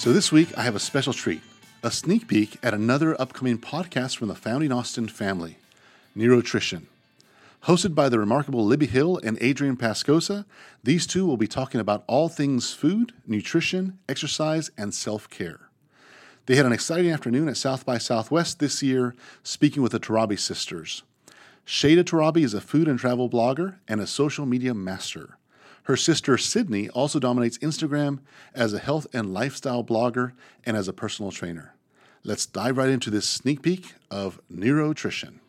So this week, I have a special treat a sneak peek at another upcoming podcast from the Founding Austin family, Neurotrition. Hosted by the remarkable Libby Hill and Adrian Pascosa, these two will be talking about all things food, nutrition, exercise, and self care. They had an exciting afternoon at South by Southwest this year, speaking with the Torabi sisters. Shada Torabi is a food and travel blogger and a social media master. Her sister Sydney also dominates Instagram as a health and lifestyle blogger and as a personal trainer. Let's dive right into this sneak peek of Neurotrition.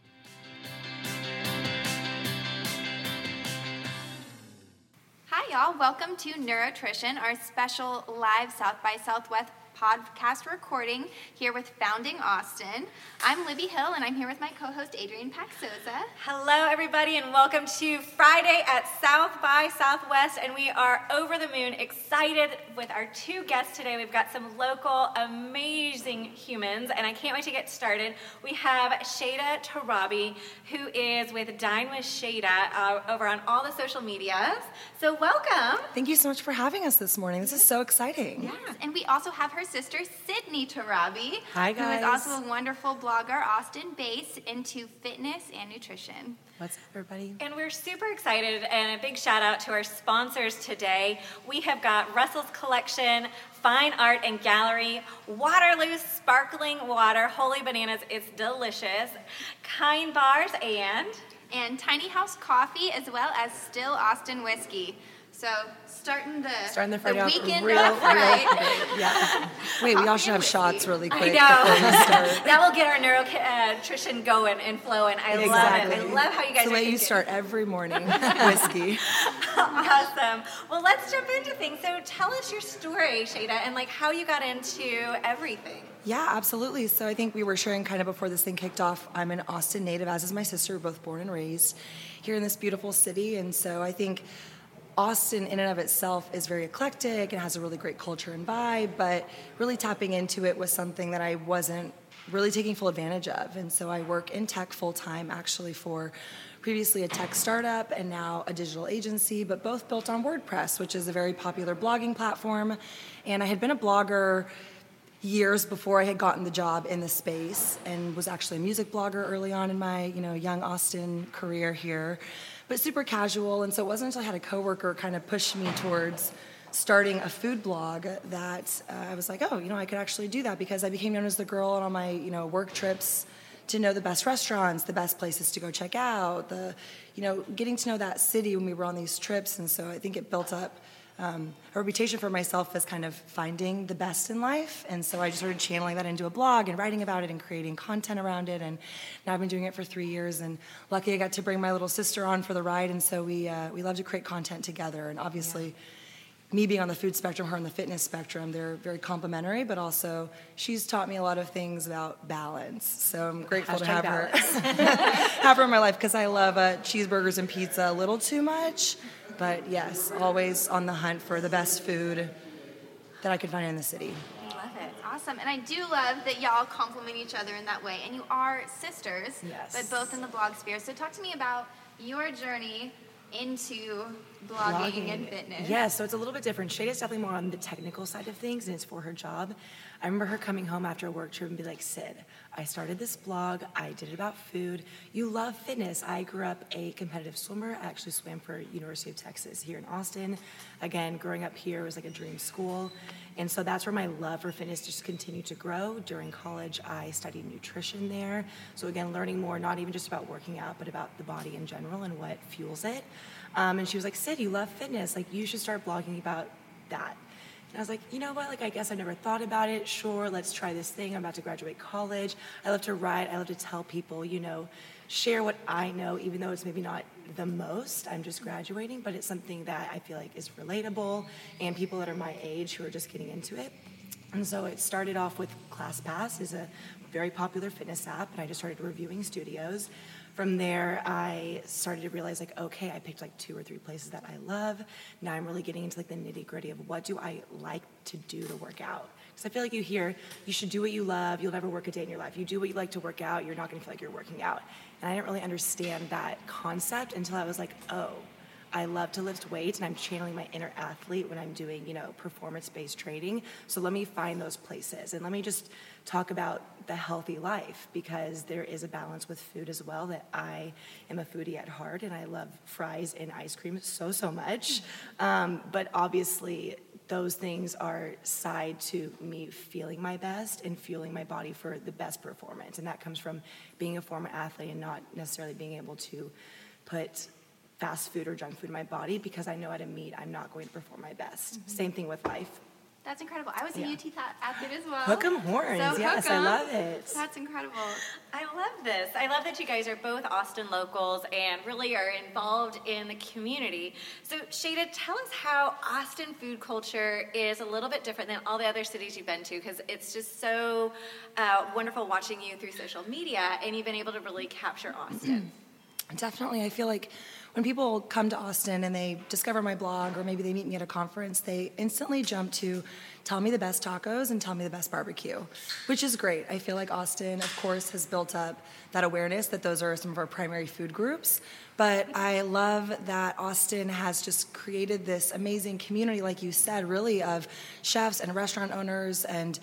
Hi, y'all. Welcome to Neurotrition, our special live South by Southwest podcast recording here with Founding Austin. I'm Libby Hill, and I'm here with my co host, Adrian Paxosa. Hello, everybody, and welcome to Friday at South by Southwest. And we are over the moon, excited with our two guests today. We've got some local, amazing humans, and I can't wait to get started. We have Shada Torabi, who is with Dine with Shada uh, over on all the social medias. So, welcome. Thank you so much for having us this morning. This is so exciting. Yes, and we also have her sister, Sydney Torabi, Hi, Who is also a wonderful blogger, Austin based, into fitness and nutrition. What's up, everybody? And we're super excited, and a big shout out to our sponsors today. We have got Russell's Collection, Fine Art and Gallery, Waterloo Sparkling Water, Holy Bananas, it's delicious, Kind Bars, and And Tiny House Coffee, as well as Still Austin Whiskey. So, starting the, Starting the Friday off weekend real, off right. Yeah. Wait, we all should have shots really I quick know. we start. that will get our neuronutrition going and flowing. I love it. I love how you guys the way you start every morning. Whiskey. awesome. Well, let's jump into things. So, tell us your story, Shada, and like how you got into everything. Yeah, absolutely. So I think we were sharing kind of before this thing kicked off. I'm an Austin native, as is my sister, both born and raised here in this beautiful city. And so I think Austin, in and of itself, is very eclectic and has a really great culture and vibe, but really tapping into it was something that I wasn't really taking full advantage of. And so I work in tech full time, actually, for previously a tech startup and now a digital agency, but both built on WordPress, which is a very popular blogging platform. And I had been a blogger years before I had gotten the job in the space and was actually a music blogger early on in my, you know, young Austin career here, but super casual. And so it wasn't until I had a coworker kind of push me towards starting a food blog that uh, I was like, oh, you know, I could actually do that because I became known as the girl on all my, you know, work trips to know the best restaurants, the best places to go check out, the, you know, getting to know that city when we were on these trips. And so I think it built up um, a reputation for myself as kind of finding the best in life. And so I just started channeling that into a blog and writing about it and creating content around it. And now I've been doing it for three years. And lucky I got to bring my little sister on for the ride. And so we, uh, we love to create content together. And obviously, me being on the food spectrum, her on the fitness spectrum, they're very complementary, but also she's taught me a lot of things about balance. So I'm grateful to have Hashtag her have her in my life because I love uh, cheeseburgers and pizza a little too much. But yes, always on the hunt for the best food that I could find in the city. I love it. Awesome. And I do love that y'all complement each other in that way. And you are sisters, Yes. but both in the blog sphere. So talk to me about your journey into blogging, and fitness. Yeah, so it's a little bit different. Shade is definitely more on the technical side of things, and it's for her job. I remember her coming home after a work trip and be like, Sid, I started this blog. I did it about food. You love fitness. I grew up a competitive swimmer. I actually swam for University of Texas here in Austin. Again, growing up here was like a dream school. And so that's where my love for fitness just continued to grow. During college, I studied nutrition there. So again, learning more, not even just about working out, but about the body in general and what fuels it. Um, and she was like, Sid, you love fitness. Like, you should start blogging about that. And I was like, you know what? Like, I guess I never thought about it. Sure, let's try this thing. I'm about to graduate college. I love to write. I love to tell people, you know, share what I know, even though it's maybe not the most. I'm just graduating, but it's something that I feel like is relatable and people that are my age who are just getting into it. And so it started off with ClassPass is a very popular fitness app, and I just started reviewing studios. From there, I started to realize like, okay, I picked like two or three places that I love. Now I'm really getting into like the nitty gritty of what do I like to do to work out. Because I feel like you hear you should do what you love. You'll never work a day in your life. You do what you like to work out. You're not going to feel like you're working out. And I didn't really understand that concept until I was like, oh, I love to lift weights and I'm channeling my inner athlete when I'm doing, you know, performance based training. So let me find those places and let me just talk about the healthy life because there is a balance with food as well that I am a foodie at heart and I love fries and ice cream so, so much. Um, but obviously, those things are side to me feeling my best and fueling my body for the best performance. And that comes from being a former athlete and not necessarily being able to put fast food or junk food in my body because I know at a meet I'm not going to perform my best. Mm-hmm. Same thing with life. That's incredible. I was yeah. a UT athlete as well. Hook 'em horns. So yes, I love it. That's incredible. I love this. I love that you guys are both Austin locals and really are involved in the community. So, Shada, tell us how Austin food culture is a little bit different than all the other cities you've been to because it's just so uh, wonderful watching you through social media and you've been able to really capture Austin. Definitely. I feel like when people come to Austin and they discover my blog or maybe they meet me at a conference, they instantly jump to tell me the best tacos and tell me the best barbecue, which is great. I feel like Austin, of course, has built up that awareness that those are some of our primary food groups. But I love that Austin has just created this amazing community, like you said, really of chefs and restaurant owners and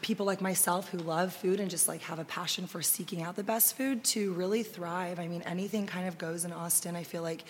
people like myself who love food and just like have a passion for seeking out the best food to really thrive. I mean, anything kind of goes in Austin. I feel like,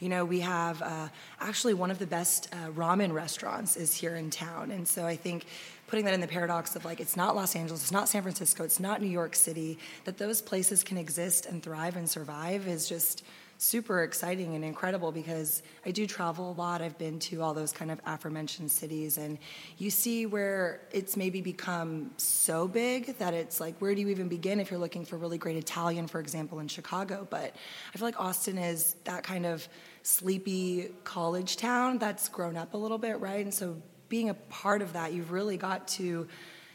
you know, we have uh, actually one of the best uh, ramen restaurants is here in town, and so I think putting that in the paradox of like it's not Los Angeles, it's not San Francisco, it's not New York City, that those places can exist and thrive and survive is just super exciting and incredible because I do travel a lot. I've been to all those kind of aforementioned cities, and you see where it's maybe become so big that it's like, where do you even begin if you're looking for really great Italian, for example, in Chicago? But I feel like Austin is that kind of sleepy college town that's grown up a little bit, right? And so being a part of that, you've really got to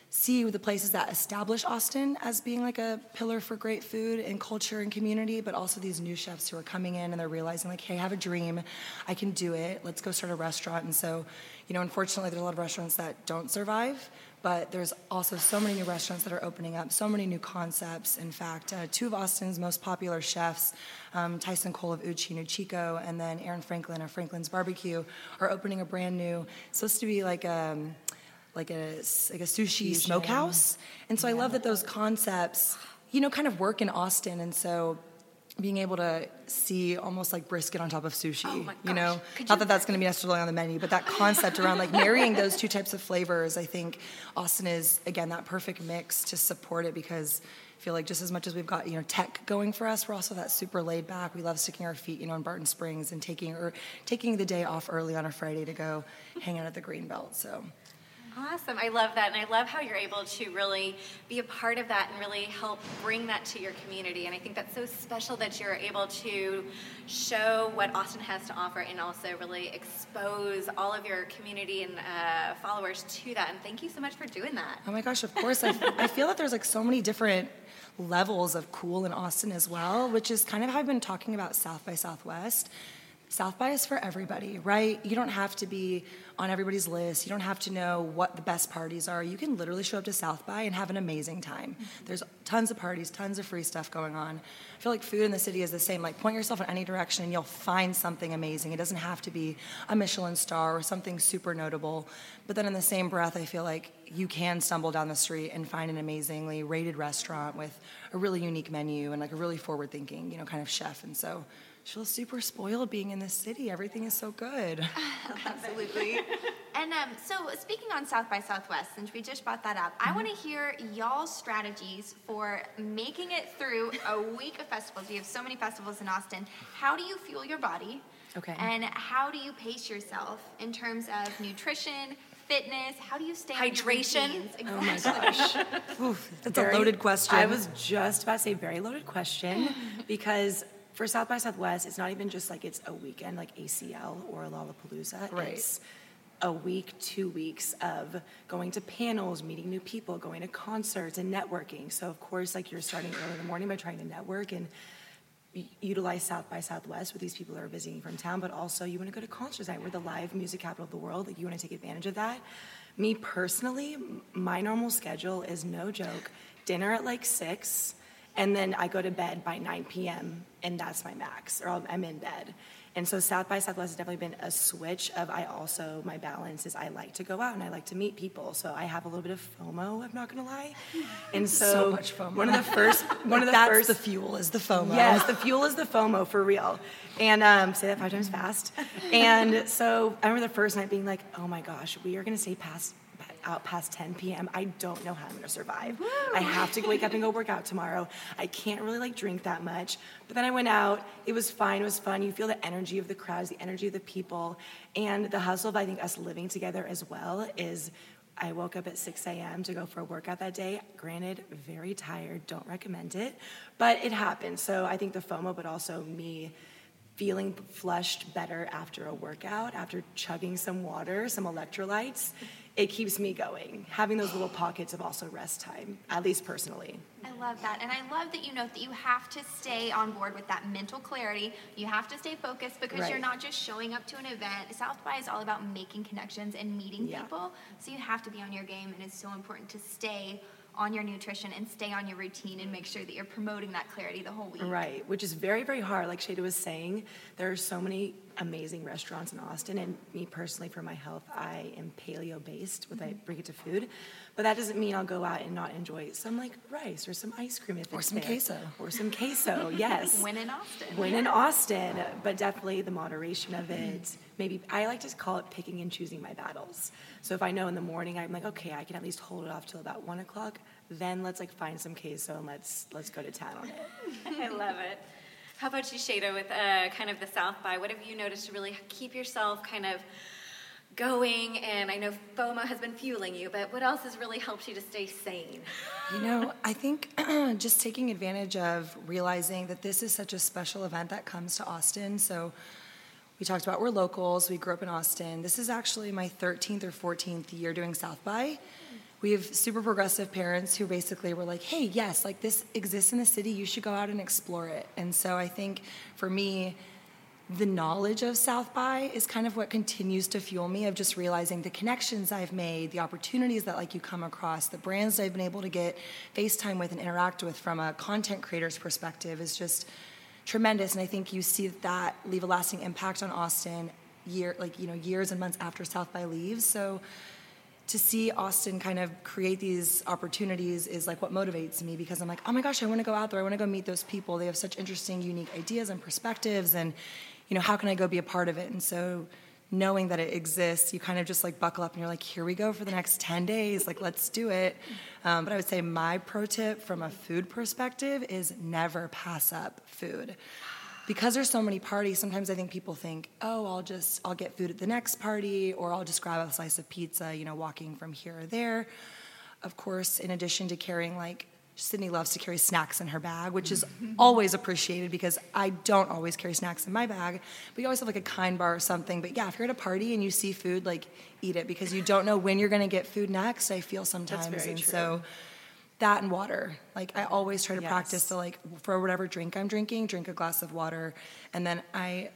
see the places that establish Austin as being like a pillar for great food and culture and community, but also these new chefs who are coming in and they're realizing like, hey, I have a dream, I can do it. Let's go start a restaurant. And so, you know, unfortunately, there's a lot of restaurants that don't survive. But there's also so many new restaurants that are opening up, so many new concepts. In fact, uh, two of Austin's most popular chefs, um, Tyson Cole of Uchi and Uchiko and then Aaron Franklin of Franklin's Barbecue, are opening a brand new, supposed to be like a um, like a like a sushi Fusion. smokehouse. And so yeah. I love that those concepts, you know, kind of work in Austin. And so being able to see almost like brisket on top of sushi, oh you know, Could not you... that that's going to be necessarily on the menu, but that concept around like marrying those two types of flavors, I think Austin is again that perfect mix to support it because I feel like just as much as we've got you know tech going for us, we're also that super laid back. We love sticking our feet, you know, in Barton Springs and taking or taking the day off early on a Friday to go hang out at the Greenbelt. So Awesome. I love that. And I love how you're able to really be a part of that and really help bring that to your community. And I think that's so special that you're able to show what Austin has to offer and also really expose all of your community and uh, followers to that. And thank you so much for doing that. Oh my gosh, of course. I, I feel that there's like so many different levels of cool in Austin as well, which is kind of how I've been talking about South by Southwest. South by is for everybody, right? You don't have to be on everybody's list. You don't have to know what the best parties are. You can literally show up to South by and have an amazing time. There's tons of parties, tons of free stuff going on. I feel like food in the city is the same. Like point yourself in any direction and you'll find something amazing. It doesn't have to be a Michelin star or something super notable. But then in the same breath, I feel like you can stumble down the street and find an amazingly rated restaurant with a really unique menu and like a really forward thinking, you know, kind of chef. And so she feels super spoiled being in this city. Everything is so good. Absolutely. and um, so, speaking on South by Southwest, since we just brought that up, mm-hmm. I want to hear y'all's strategies for making it through a week of festivals. We have so many festivals in Austin. How do you fuel your body? Okay. And how do you pace yourself in terms of nutrition, fitness? How do you stay hydration? Exactly. Oh my gosh, Oof, that's very, a loaded question. I was just about to say very loaded question because for South by Southwest, it's not even just like it's a weekend like ACL or Lollapalooza. Right. It's a week, two weeks of going to panels, meeting new people, going to concerts and networking. So of course, like you're starting early in the morning by trying to network and utilize South by Southwest with these people that are visiting from town, but also you want to go to concerts night. We're the live music capital of the world. Like you want to take advantage of that. Me personally, my normal schedule is no joke. Dinner at like six, and then I go to bed by 9 p.m. and that's my max, or I'm in bed. And so South by Southwest has definitely been a switch of I also my balance is I like to go out and I like to meet people. So I have a little bit of FOMO, I'm not gonna lie. And so, So one of the first one of the That's first the fuel is the FOMO. Yes, the fuel is the FOMO for real. And um, say that five times fast. And so I remember the first night being like, oh my gosh, we are gonna stay past out past 10 p.m. I don't know how I'm gonna survive. I have to wake up and go work out tomorrow. I can't really like drink that much. But then I went out. It was fine. It was fun. You feel the energy of the crowds, the energy of the people, and the hustle of I think us living together as well is. I woke up at 6 a.m. to go for a workout that day. Granted, very tired, don't recommend it, but it happened. So I think the FOMO, but also me feeling flushed better after a workout, after chugging some water, some electrolytes, it keeps me going. Having those little pockets of also rest time, at least personally. I love that. And I love that you note that you have to stay on board with that mental clarity. You have to stay focused because Right. you're not just showing up to an event. South by is all about making connections and meeting Yeah. people. So you have to be on your game, and it's so important to stay on your nutrition and stay on your routine and make sure that you're promoting that clarity the whole week. Right, which is very, very hard. Like Shada was saying, there are so many amazing restaurants in Austin, and me personally, for my health, I am paleo based with I bring it to food. But that doesn't mean I'll go out and not enjoy some like rice or some ice cream if Or some there. queso. Or some queso, yes. Win in Austin. Win in Austin, but definitely the moderation of it. Maybe I like to call it picking and choosing my battles. So if I know in the morning I'm like, okay, I can at least hold it off till about one o'clock, then let's like find some queso and let's let's go to town on it. I love it. How about you, Shada, with uh, kind of the South by? What have you noticed to really keep yourself kind of going? And I know FOMO has been fueling you, but what else has really helped you to stay sane? You know, I think just taking advantage of realizing that this is such a special event that comes to Austin. So we talked about we're locals, we grew up in Austin. This is actually my 13th or 14th year doing South by. We have super progressive parents who basically were like, hey, yes, like this exists in the city, you should go out and explore it. And so I think for me, the knowledge of South by is kind of what continues to fuel me of just realizing the connections I've made, the opportunities that like you come across, the brands I've been able to get FaceTime with and interact with from a content creator's perspective is just tremendous. And I think you see that leave a lasting impact on Austin year like, you know, years and months after South by leaves. So to see Austin kind of create these opportunities is like what motivates me because I'm like, oh my gosh, I want to go out there. I want to go meet those people. They have such interesting, unique ideas and perspectives, and you know, how can I go be a part of it? And so, knowing that it exists, you kind of just like buckle up and you're like, here we go for the next 10 days. Like, let's do it. Um, but I would say my pro tip from a food perspective is never pass up food because there's so many parties sometimes i think people think oh i'll just i'll get food at the next party or i'll just grab a slice of pizza you know walking from here or there. Of course in addition to carrying like sydney loves to carry snacks in her bag which is mm-hmm. always appreciated because i don't always carry snacks in my bag but you always have like a kind bar or something. But yeah if you're at a party and you see food like eat it because you don't know when you're going to get food next i feel sometimes and true. so that and water. Like I always try to Yes. practice the like for whatever drink I'm drinking, drink a glass of water, and then I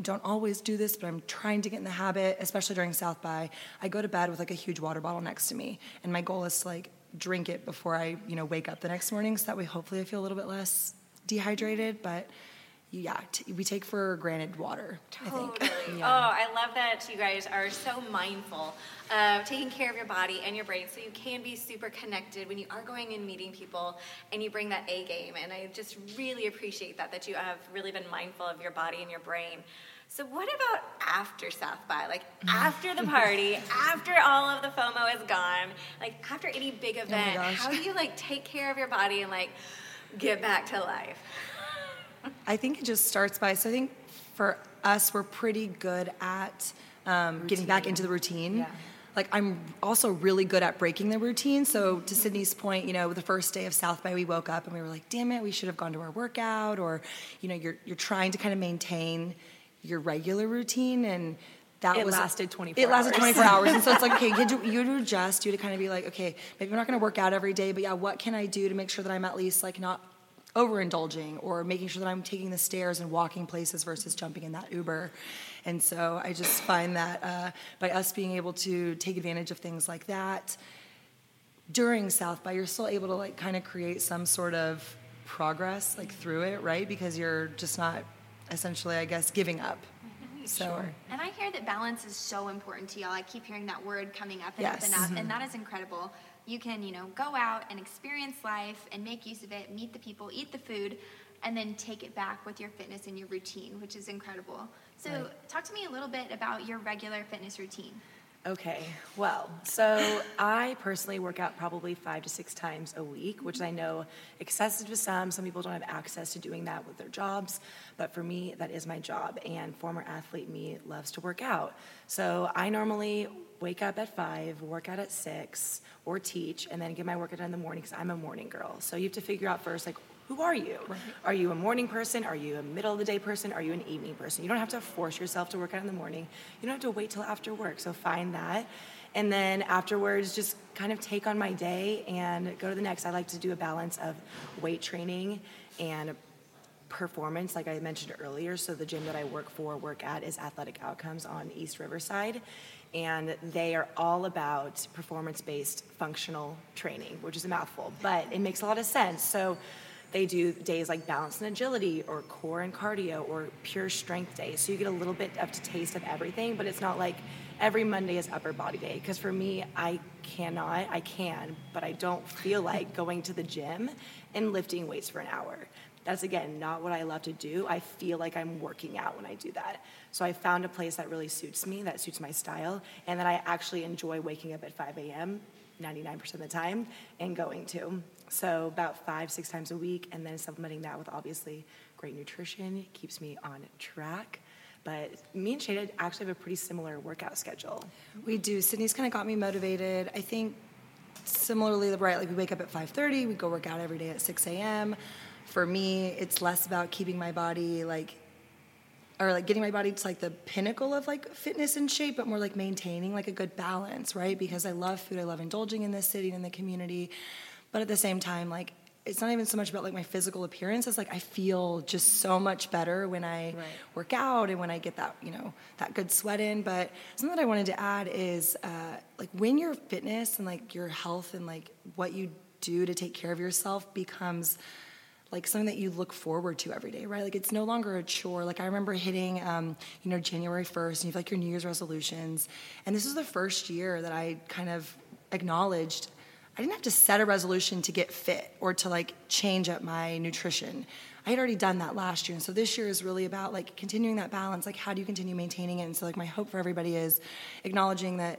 don't always do this, but I'm trying to get in the habit, especially during South by. I go to bed with like a huge water bottle next to me, and my goal is to like drink it before I you know wake up the next morning, so that way hopefully I feel a little bit less dehydrated. But yeah, t- we take for granted water. I think. Totally. Oh, I love that you guys are so mindful of taking care of your body and your brain so you can be super connected when you are going and meeting people and you bring that A game. And I just really appreciate that, that you have really been mindful of your body and your brain. So what about after South by? Like after the party, after all of the FOMO is gone, like after any big oh event, gosh. how do you like take care of your body and like get back to life? I think it just starts by, so I think for us, we're pretty good at um, getting back into the routine. Yeah. Like, I'm also really good at breaking the routine. So, to Sydney's point, you know, the first day of South by, we woke up and we were like, damn it, we should have gone to our workout. Or, you know, you're, you're trying to kind of maintain your regular routine. And that It was lasted 24 It lasted 24 hours. And so it's like, okay, you had to, you had to adjust. You had to kind of be like, okay, maybe I'm not going to work out every day, but yeah, what can I do to make sure that I'm at least like not overindulging or making sure that I'm taking the stairs and walking places versus jumping in that Uber. And so I just find that uh, by us being able to take advantage of things like that during South by, you're still able to like kind of create some sort of progress like through it, right? Because you're just not essentially, I guess, giving up. So And I hear that balance is so important to y'all. I keep hearing that word coming up and Yes. up and up, and that is incredible. You can, you know, go out and experience life and make use of it, meet the people, eat the food, and then take it back with your fitness and your routine, which is incredible. So, talk to me a little bit about your regular fitness routine. Okay, well, so I personally work out probably five to six times a week, which I know excessive to some. Some people don't have access to doing that with their jobs, but for me, that is my job. And former athlete me loves to work out. So I normally wake up at five, work out at six, or teach, and then get my workout done in the morning because I'm a morning girl. So you have to figure out first, like, who are you? Are you a morning person? Are you a middle of the day person? Are you an evening person? You don't have to force yourself to work out in the morning. You don't have to wait till after work. So find that. And then afterwards, just kind of take on my day and go to the next. I like to do a balance of weight training and performance, like I mentioned earlier. So the gym that I work for, work at, is Athletic Outcomes on East Riverside. And they are all about performance based functional training, which is a mouthful, but it makes a lot of sense. So they do days like balance and agility, or core and cardio, or pure strength days. So you get a little bit of taste of everything, but it's not like every Monday is upper body day. Because for me, I cannot, I can, but I don't feel like going to the gym and lifting weights for an hour. That's again not what I love to do. I feel like I'm working out when I do that. So I found a place that really suits me, that suits my style, and that I actually enjoy waking up at 5 a.m. 99% of the time and going to. So about five, six times a week, and then supplementing that with obviously great nutrition keeps me on track. But me and Shada actually have a pretty similar workout schedule. we do. Sydney's kind of got me motivated. I think similarly, right? Like we wake up at 5:30, we go work out every day at 6 a.m. For me, it's less about keeping my body like or like getting my body to like the pinnacle of like fitness and shape, but more like maintaining like a good balance, right? Because I love food, I love indulging in this city and in the community, but at the same time, like it's not even so much about like my physical appearance. It's like I feel just so much better when I Right. work out and when I get that you know that good sweat in. But something that I wanted to add is uh, like when your fitness and like your health and like what you do to take care of yourself becomes like something that you look forward to every day, right? Like it's no longer a chore. Like I remember hitting, um, you know, January 1st and you have like your New Year's resolutions. And this was the first year that I kind of acknowledged I didn't have to set a resolution to get fit or to like change up my nutrition. I had already done that last year. And so this year is really about like continuing that balance. Like how do you continue maintaining it? And so like my hope for everybody is acknowledging that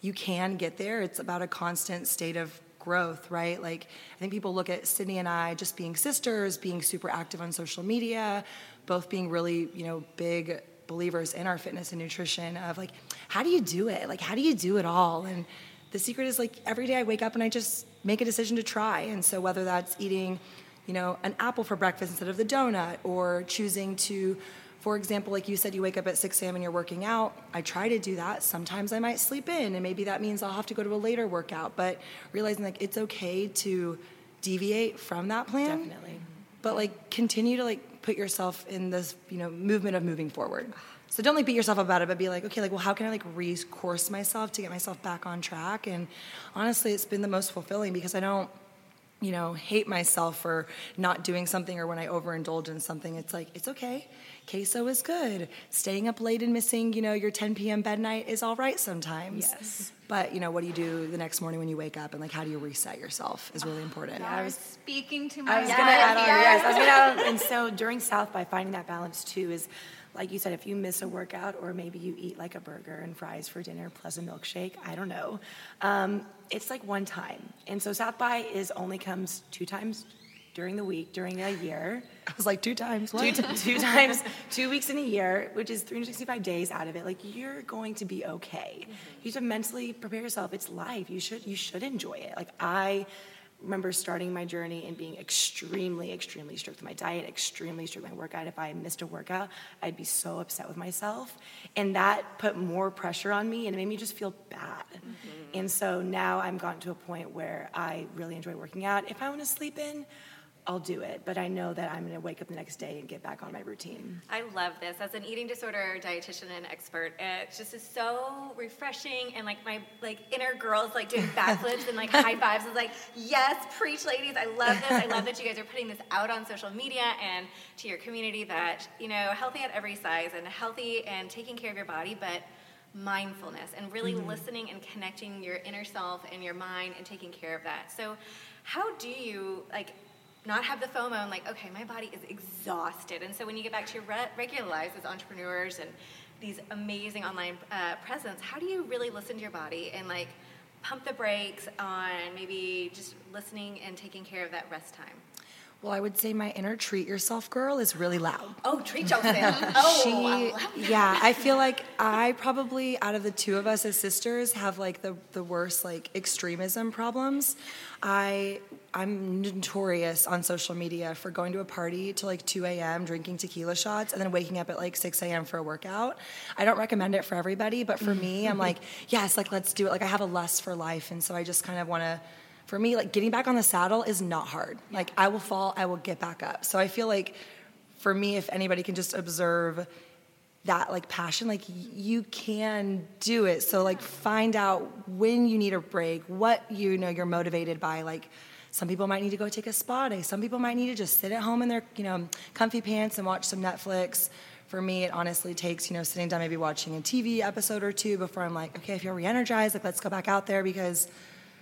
you can get there. It's about a constant state of growth, right? Like, I think people look at Sydney and I just being sisters, being super active on social media, both being really, you know, big believers in our fitness and nutrition of like, how do you do it? Like, how do you do it all? And the secret is like every day I wake up and I just make a decision to try. And so whether that's eating, you know, an apple for breakfast instead of the donut or choosing to for example, like you said, you wake up at 6 a.m. and you're working out. I try to do that. Sometimes I might sleep in, and maybe that means I'll have to go to a later workout. But realizing like it's okay to deviate from that plan. Definitely. But like continue to like put yourself in this you know movement of moving forward. So don't like beat yourself up about it, but be like, okay, like well, how can I like recourse myself to get myself back on track? And honestly, it's been the most fulfilling because I don't you know, hate myself for not doing something or when I overindulge in something. It's like, it's okay. Queso is good. Staying up late and missing, you know, your 10 p.m. bed night is all right sometimes. Yes. But, you know, what do you do the next morning when you wake up and like how do you reset yourself is really important. Yeah, I was speaking to I was heart. gonna add on, Yes. yes, I was gonna add on. And so during South by finding that balance too is, like you said, if you miss a workout or maybe you eat like a burger and fries for dinner plus a milkshake, I don't know. Um, it's like one time, and so South by is only comes two times during the week during a year. I was like two times. What? two, two times, two weeks in a year, which is 365 days out of it. Like you're going to be okay. You have to mentally prepare yourself. It's life. You should you should enjoy it. Like I remember starting my journey and being extremely, extremely strict with my diet, extremely strict with my workout. If I missed a workout, I'd be so upset with myself, and that put more pressure on me, and it made me just feel bad. Mm-hmm. And so now I'm gotten to a point where I really enjoy working out. If I want to sleep in, I'll do it. But I know that I'm going to wake up the next day and get back on my routine. I love this. As an eating disorder dietitian and expert, it just is so refreshing and like my like inner girls like doing backflips and like high fives. is like, yes, preach ladies. I love this. I love that you guys are putting this out on social media and to your community that, you know, healthy at every size and healthy and taking care of your body, but mindfulness and really mm-hmm. listening and connecting your inner self and your mind and taking care of that. So how do you like not have the FOMO and like, okay, my body is exhausted. And so when you get back to your re- regular lives as entrepreneurs and these amazing online uh, presence, how do you really listen to your body and like pump the brakes on maybe just listening and taking care of that rest time? Well, I would say my inner treat yourself girl is really loud. Oh, treat yourself. oh, she, yeah, I feel like I probably out of the two of us as sisters have like the the worst like extremism problems. I I'm notorious on social media for going to a party till like 2 a.m., drinking tequila shots, and then waking up at like 6 a.m. for a workout. I don't recommend it for everybody, but for me, I'm like, yes, like let's do it. Like I have a lust for life, and so I just kind of want to for me, like getting back on the saddle is not hard. Like I will fall, I will get back up. So I feel like for me, if anybody can just observe that like passion, like you can do it. So like find out when you need a break, what you know you're motivated by. Like some people might need to go take a spa day. Some people might need to just sit at home in their you know comfy pants and watch some Netflix. For me, it honestly takes you know sitting down, maybe watching a TV episode or two before I'm like, okay, I feel re-energized. Like let's go back out there because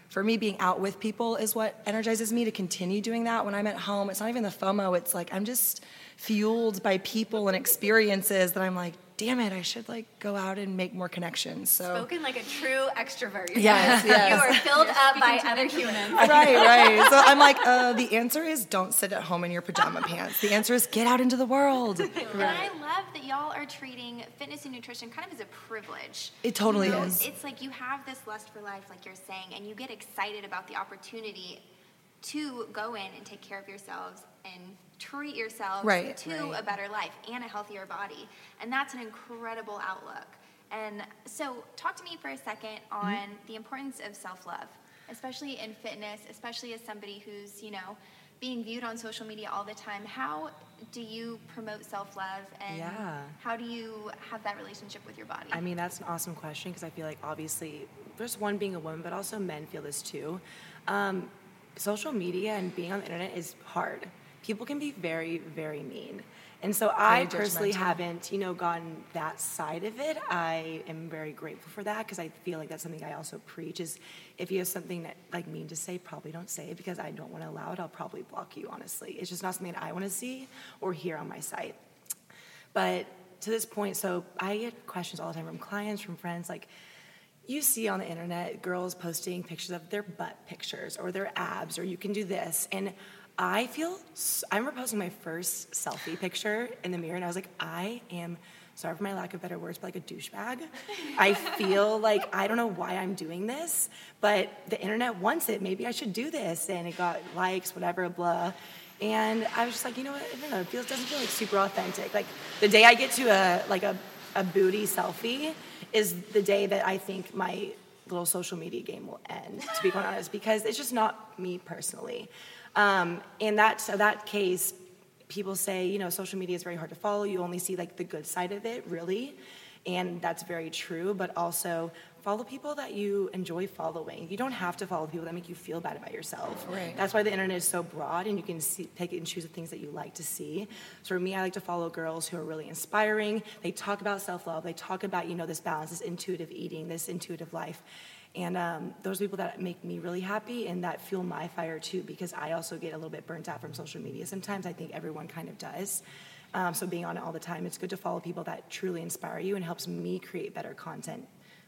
for me, being out with people is what energizes me to continue doing that. When I'm at home, it's not even the FOMO, it's like I'm just fueled by people and experiences that I'm like, damn it, I should like go out and make more connections. So spoken like a true extrovert. Yes, yes. You are filled up by other humans. right, right. So I'm like, uh, the answer is don't sit at home in your pajama pants. The answer is get out into the world. Right. And I love that y'all are treating fitness and nutrition kind of as a privilege. It totally you know, is. It's like you have this lust for life, like you're saying, and you get excited about the opportunity to go in and take care of yourselves and treat yourself right, to right. a better life and a healthier body. And that's an incredible outlook. And so, talk to me for a second on mm-hmm. the importance of self love, especially in fitness, especially as somebody who's, you know, being viewed on social media all the time. How do you promote self love and yeah. how do you have that relationship with your body? I mean, that's an awesome question because I feel like obviously, there's one being a woman, but also men feel this too. Um, social media and being on the internet is hard people can be very, very mean. And so I personally haven't, you know, gotten that side of it. I am very grateful for that because I feel like that's something I also preach is if you have something that like mean to say, probably don't say it because I don't want to allow it. I'll probably block you, honestly. It's just not something that I want to see or hear on my site. But to this point, so I get questions all the time from clients, from friends, like, you see on the internet girls posting pictures of their butt pictures or their abs, or you can do this. And I feel, I remember posting my first selfie picture in the mirror, and I was like, I am, sorry for my lack of better words, but like a douchebag. I feel like I don't know why I'm doing this, but the internet wants it. Maybe I should do this. And it got likes, whatever, blah. And I was just like, you know what? I don't know. It feels doesn't feel like super authentic. Like the day I get to a like a, a booty selfie is the day that I think my little social media game will end. To be quite honest, because it's just not me personally. Um, in that so that case, people say, you know, social media is very hard to follow. You only see like the good side of it, really. And that's very true, but also follow people that you enjoy following. You don't have to follow people that make you feel bad about yourself. Right. That's why the internet is so broad and you can see, pick and choose the things that you like to see. So for me, I like to follow girls who are really inspiring. They talk about self-love. They talk about, you know, this balance, this intuitive eating, this intuitive life. And um, those people that make me really happy and that fuel my fire too, because I also get a little bit burnt out from social media sometimes. I think everyone kind of does. Um, so being on it all the time, it's good to follow people that truly inspire you and helps me create better content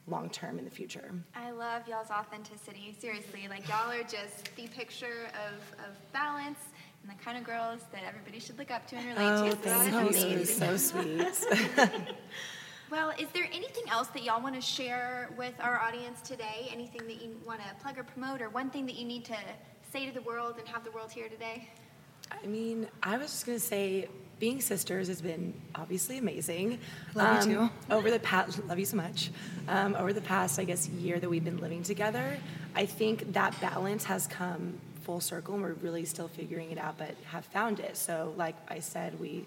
long term in the future. I love y'all's authenticity. Seriously, like y'all are just the picture of, of balance and the kind of girls that everybody should look up to and relate oh, to. So you. So sweet. Well, is there anything else that y'all want to share with our audience today? Anything that you want to plug or promote, or one thing that you need to say to the world and have the world hear today? I mean, I was just going to say, being sisters has been obviously amazing. Love um, you too. Over the past, love you so much. Um, over the past, I guess, year that we've been living together, I think that balance has come full circle and we're really still figuring it out, but have found it. So, like I said, we,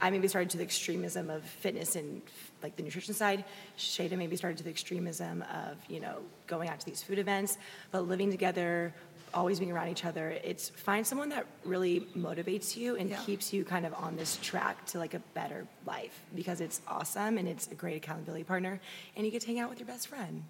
I maybe started to the extremism of fitness and like the nutrition side. Shada maybe started to the extremism of, you know, going out to these food events, but living together, always being around each other. It's find someone that really motivates you and Yeah. keeps you kind of on this track to like a better life because it's awesome and it's a great accountability partner and you get to hang out with your best friend.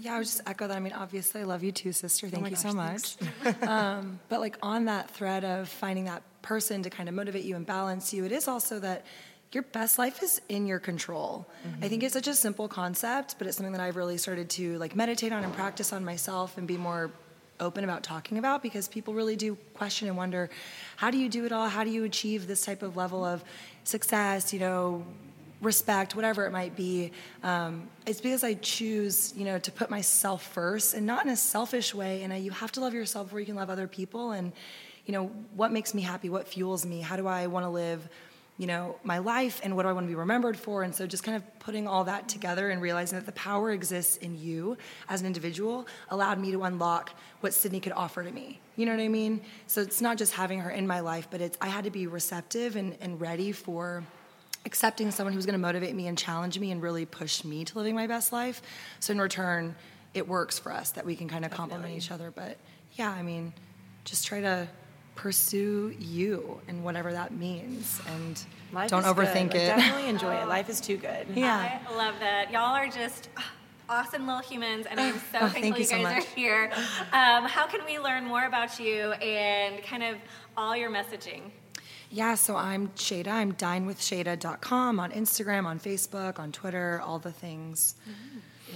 Yeah, I would just echo that. I mean, obviously, I love you too, sister. Thank my you so much. um, but like on that thread of finding that person to kind of motivate you and balance you, it is also that your best life is in your control. I think it's such a simple concept, but it's something that I've really started to like meditate on and practice on myself and be more open about talking about because people really do question and wonder how do you do it all how do you achieve this type of level of success you know respect, whatever it might be. Um, it's because I choose, you know, to put myself first and not in a selfish way. And I, you have to love yourself before you can love other people. And, you know, what makes me happy? What fuels me? How do I want to live? You know, my life and what do I want to be remembered for? And so, just kind of putting all that together and realizing that the power exists in you as an individual allowed me to unlock what Sydney could offer to me. You know what I mean? So, it's not just having her in my life, but it's I had to be receptive and, and ready for accepting someone who's going to motivate me and challenge me and really push me to living my best life. So in return, it works for us that we can kind of complement each other. But yeah, I mean, just try to pursue you and whatever that means, and Life don't is good. overthink Like, it. Definitely enjoy it. Life is too good. yeah. I love that. Y'all are just awesome little humans, and I'm so Oh, thankful thank you you so guys much. are here. Um, how can we learn more about you and kind of all your messaging? Yeah, so I'm Shada. I'm dinewithshada.com on Instagram, on Facebook, on Twitter, all the things.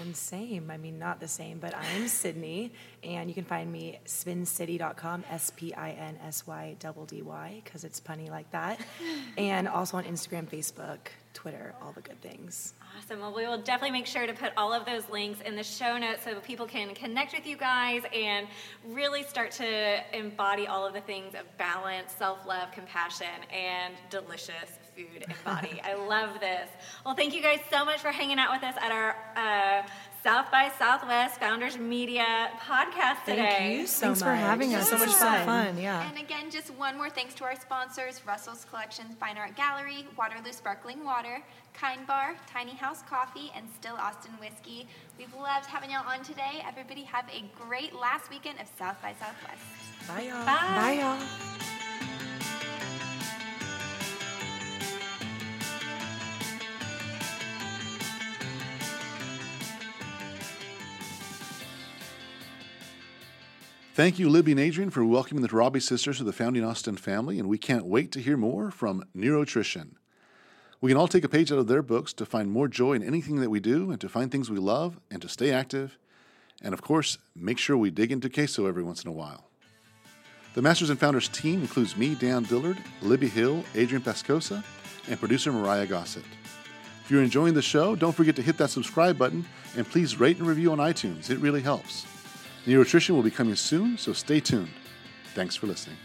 And same. I mean, not the same, but I'm Sydney, and you can find me spinsyddy.com, S P I N S Y double D Y, because it's punny like that. and also on Instagram, Facebook, Twitter, all the good things. Awesome. Well, we will definitely make sure to put all of those links in the show notes so people can connect with you guys and really start to embody all of the things of balance, self love, compassion, and delicious food and body. I love this. Well, thank you guys so much for hanging out with us at our uh, South by Southwest Founders Media podcast today. Thank you so Thanks much. for having us. So much was so fun. fun. Yeah. And again, just one more thanks to our sponsors Russell's Collections Fine Art Gallery, Waterloo Sparkling Water, Kind Bar, Tiny House Coffee, and Still Austin Whiskey. We've loved having y'all on today. Everybody have a great last weekend of South by Southwest. Bye, y'all. Bye. Bye, y'all. Thank you, Libby and Adrian, for welcoming the Robbie sisters to the Founding Austin family, and we can't wait to hear more from Neurotrition. We can all take a page out of their books to find more joy in anything that we do and to find things we love and to stay active. And of course, make sure we dig into queso every once in a while. The Masters and Founders team includes me, Dan Dillard, Libby Hill, Adrian Pascosa, and producer Mariah Gossett. If you're enjoying the show, don't forget to hit that subscribe button and please rate and review on iTunes. It really helps. Neurotrition will be coming soon, so stay tuned. Thanks for listening.